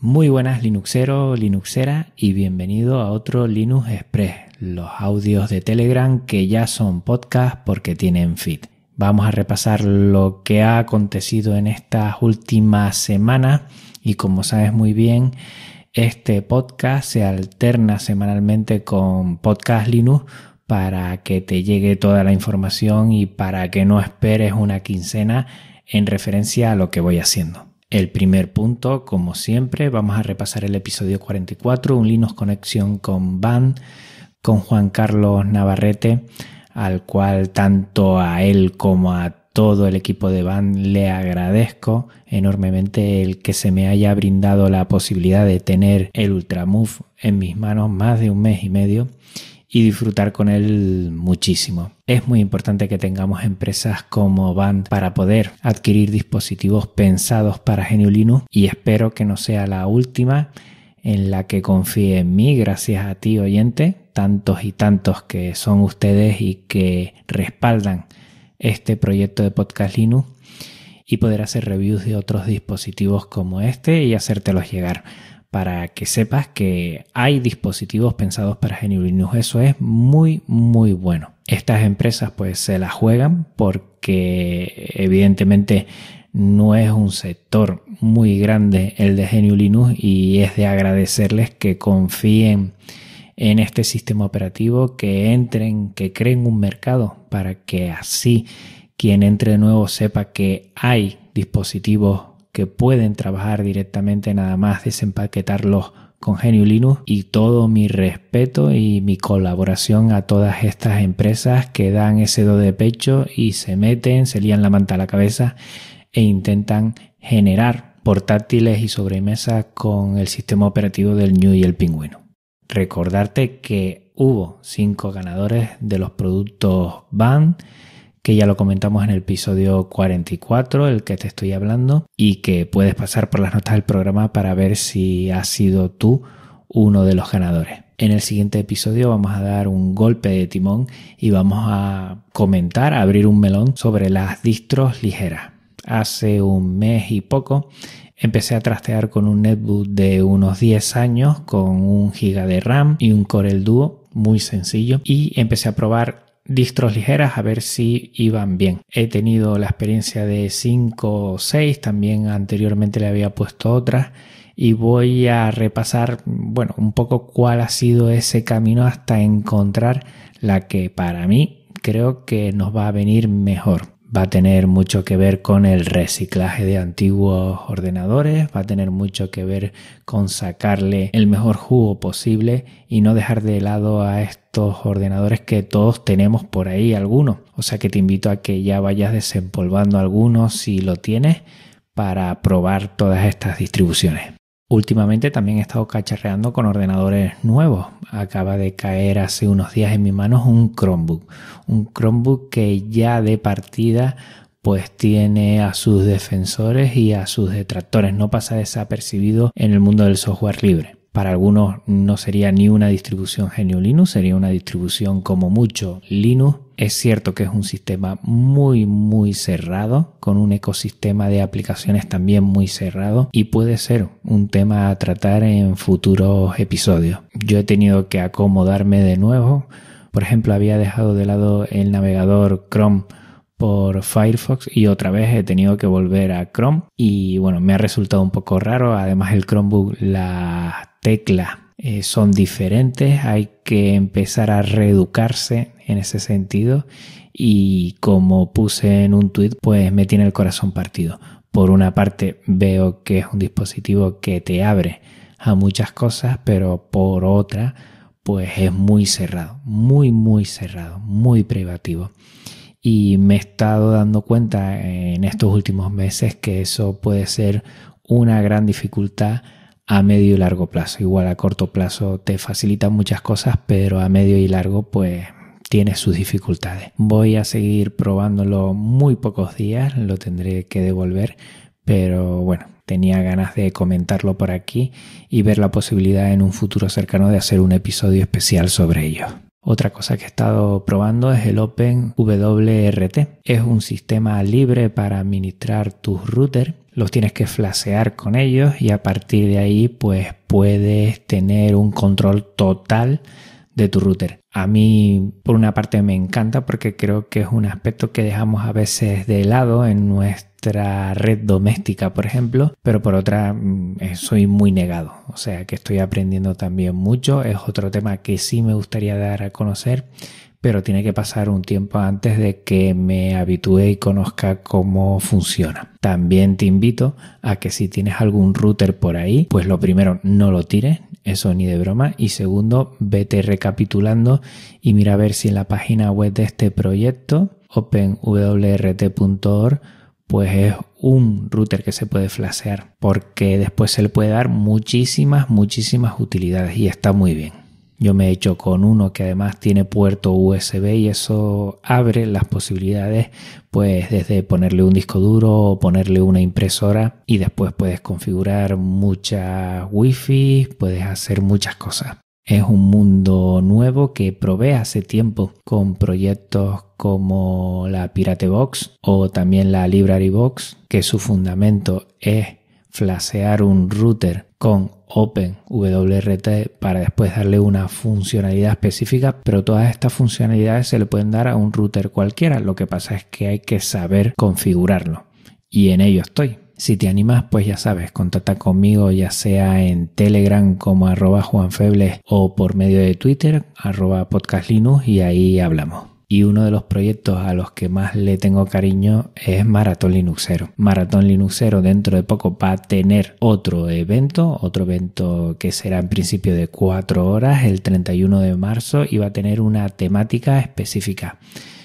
Muy buenas Linuxero, Linuxera y bienvenido a otro Linux Express, los audios de Telegram que ya son podcast porque tienen feed. Vamos a repasar lo que ha acontecido en estas últimas semanas y como sabes muy bien, este podcast se alterna semanalmente con Podcast Linux para que te llegue toda la información y para que no esperes una quincena en referencia a lo que voy haciendo. El primer punto, como siempre, vamos a repasar el episodio 44, un Linux Conexión con Band, con Juan Carlos Navarrete, al cual tanto a él como a todo el equipo de Band le agradezco enormemente el que se me haya brindado la posibilidad de tener el Ultramove en mis manos más de un mes y medio y disfrutar con él muchísimo. Es muy importante que tengamos empresas como Band para poder adquirir dispositivos pensados para GNU Linux y espero que no sea la última en la que confíe en mí, gracias a ti oyente, tantos y tantos que son ustedes y que respaldan este proyecto de Podcast Linux y poder hacer reviews de otros dispositivos como este y hacértelos llegar para que sepas que hay dispositivos pensados para GNU Linux. Eso es muy, muy bueno. Estas empresas pues se la juegan porque evidentemente no es un sector muy grande el de GNU Linux y es de agradecerles que confíen en este sistema operativo, que entren, que creen un mercado para que así quien entre de nuevo sepa que hay dispositivos que pueden trabajar directamente nada más desempaquetarlos con GNU Linux y todo mi respeto y mi colaboración a todas estas empresas que dan ese do de pecho y se meten, se lían la manta a la cabeza e intentan generar portátiles y sobremesas con el sistema operativo del New y el Pingüino. Recordarte que hubo cinco ganadores de los productos Band que ya lo comentamos en el episodio 44, el que te estoy hablando, y que puedes pasar por las notas del programa para ver si has sido tú uno de los ganadores. En el siguiente episodio vamos a dar un golpe de timón y vamos a comentar, a abrir un melón sobre las distros ligeras. Hace un mes y poco empecé a trastear con un netbook de unos 10 años con un giga de RAM y un Corel Duo muy sencillo y empecé a probar distros ligeras a ver si iban bien. He tenido la experiencia de 5 o 6, también anteriormente le había puesto otras y voy a repasar, bueno, un poco cuál ha sido ese camino hasta encontrar la que para mí creo que nos va a venir mejor va a tener mucho que ver con el reciclaje de antiguos ordenadores, va a tener mucho que ver con sacarle el mejor jugo posible y no dejar de lado a estos ordenadores que todos tenemos por ahí algunos. O sea que te invito a que ya vayas desempolvando algunos si lo tienes para probar todas estas distribuciones. Últimamente también he estado cacharreando con ordenadores nuevos. Acaba de caer hace unos días en mi manos un Chromebook. Un Chromebook que ya de partida pues tiene a sus defensores y a sus detractores. No pasa desapercibido en el mundo del software libre. Para algunos no sería ni una distribución GNU Linux, sería una distribución como mucho Linux. Es cierto que es un sistema muy muy cerrado, con un ecosistema de aplicaciones también muy cerrado y puede ser un tema a tratar en futuros episodios. Yo he tenido que acomodarme de nuevo. Por ejemplo, había dejado de lado el navegador Chrome por Firefox y otra vez he tenido que volver a Chrome y bueno, me ha resultado un poco raro. Además el Chromebook, las teclas eh, son diferentes, hay que empezar a reeducarse en ese sentido y como puse en un tweet, pues me tiene el corazón partido. Por una parte veo que es un dispositivo que te abre a muchas cosas, pero por otra, pues es muy cerrado, muy, muy cerrado, muy privativo y me he estado dando cuenta en estos últimos meses que eso puede ser una gran dificultad a medio y largo plazo. Igual a corto plazo te facilita muchas cosas, pero a medio y largo pues tiene sus dificultades. Voy a seguir probándolo muy pocos días, lo tendré que devolver, pero bueno, tenía ganas de comentarlo por aquí y ver la posibilidad en un futuro cercano de hacer un episodio especial sobre ello. Otra cosa que he estado probando es el OpenWRT. Es un sistema libre para administrar tus routers. Los tienes que flasear con ellos y a partir de ahí pues puedes tener un control total de tu router. A mí por una parte me encanta porque creo que es un aspecto que dejamos a veces de lado en nuestra red doméstica, por ejemplo, pero por otra mm, eh, soy muy negado, o sea que estoy aprendiendo también mucho, es otro tema que sí me gustaría dar a conocer pero tiene que pasar un tiempo antes de que me habitúe y conozca cómo funciona. También te invito a que si tienes algún router por ahí, pues lo primero no lo tires, eso ni de broma, y segundo, vete recapitulando y mira a ver si en la página web de este proyecto, openwrt.org, pues es un router que se puede flashear porque después se le puede dar muchísimas, muchísimas utilidades y está muy bien. Yo me he hecho con uno que además tiene puerto USB y eso abre las posibilidades pues desde ponerle un disco duro o ponerle una impresora y después puedes configurar muchas wifi, puedes hacer muchas cosas. Es un mundo nuevo que probé hace tiempo con proyectos como la Pirate Box o también la Library Box, que su fundamento es flashear un router con OpenWRT para después darle una funcionalidad específica, pero todas estas funcionalidades se le pueden dar a un router cualquiera. Lo que pasa es que hay que saber configurarlo y en ello estoy. Si te animas, pues ya sabes, contacta conmigo ya sea en Telegram como arroba o por medio de Twitter arroba podcastlinux y ahí hablamos y uno de los proyectos a los que más le tengo cariño es Maratón Linuxero. Maratón Linuxero dentro de poco va a tener otro evento, otro evento que será en principio de cuatro horas el 31 de marzo y va a tener una temática específica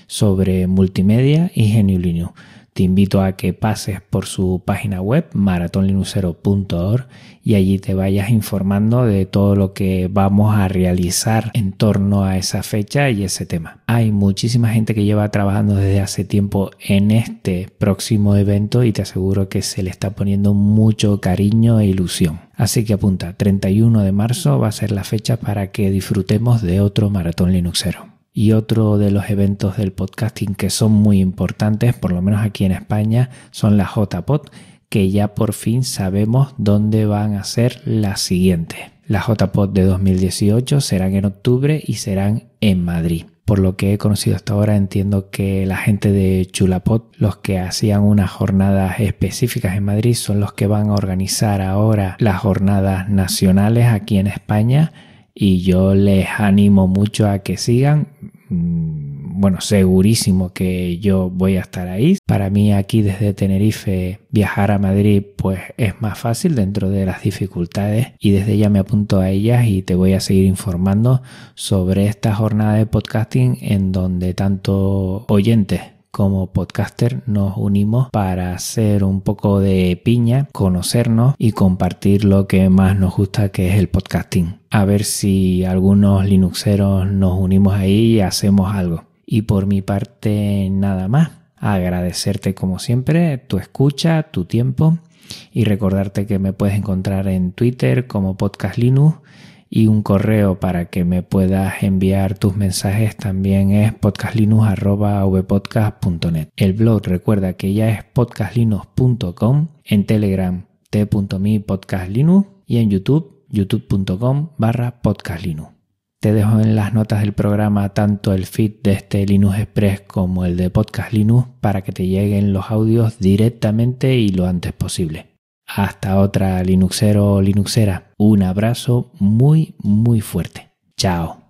sobre multimedia y GNU Linux. Te invito a que pases por su página web maratonlinuxero.org y allí te vayas informando de todo lo que vamos a realizar en torno a esa fecha y ese tema. Hay muchísima gente que lleva trabajando desde hace tiempo en este próximo evento y te aseguro que se le está poniendo mucho cariño e ilusión. Así que apunta, 31 de marzo va a ser la fecha para que disfrutemos de otro maratón linuxero. Y otro de los eventos del podcasting que son muy importantes, por lo menos aquí en España, son las JPod, que ya por fin sabemos dónde van a ser las siguientes. Las JPod de 2018 serán en octubre y serán en Madrid. Por lo que he conocido hasta ahora, entiendo que la gente de Chulapod, los que hacían unas jornadas específicas en Madrid, son los que van a organizar ahora las jornadas nacionales aquí en España y yo les animo mucho a que sigan. Mm, bueno, segurísimo que yo voy a estar ahí. Para mí aquí desde Tenerife viajar a Madrid pues es más fácil dentro de las dificultades y desde ya me apunto a ellas y te voy a seguir informando sobre esta jornada de podcasting en donde tanto oyentes como podcaster nos unimos para hacer un poco de piña, conocernos y compartir lo que más nos gusta que es el podcasting. A ver si algunos linuxeros nos unimos ahí y hacemos algo. Y por mi parte nada más. Agradecerte como siempre tu escucha, tu tiempo y recordarte que me puedes encontrar en Twitter como Podcast Linux y un correo para que me puedas enviar tus mensajes también es podcastlinux.vpodcast.net. El blog recuerda que ya es podcastlinux.com, en Telegram t.me podcastlinux y en YouTube youtube.com barra podcastlinux. Te dejo en las notas del programa tanto el feed de este Linux Express como el de Podcast Linux para que te lleguen los audios directamente y lo antes posible. Hasta otra Linuxero o Linuxera. Un abrazo muy, muy fuerte. Chao.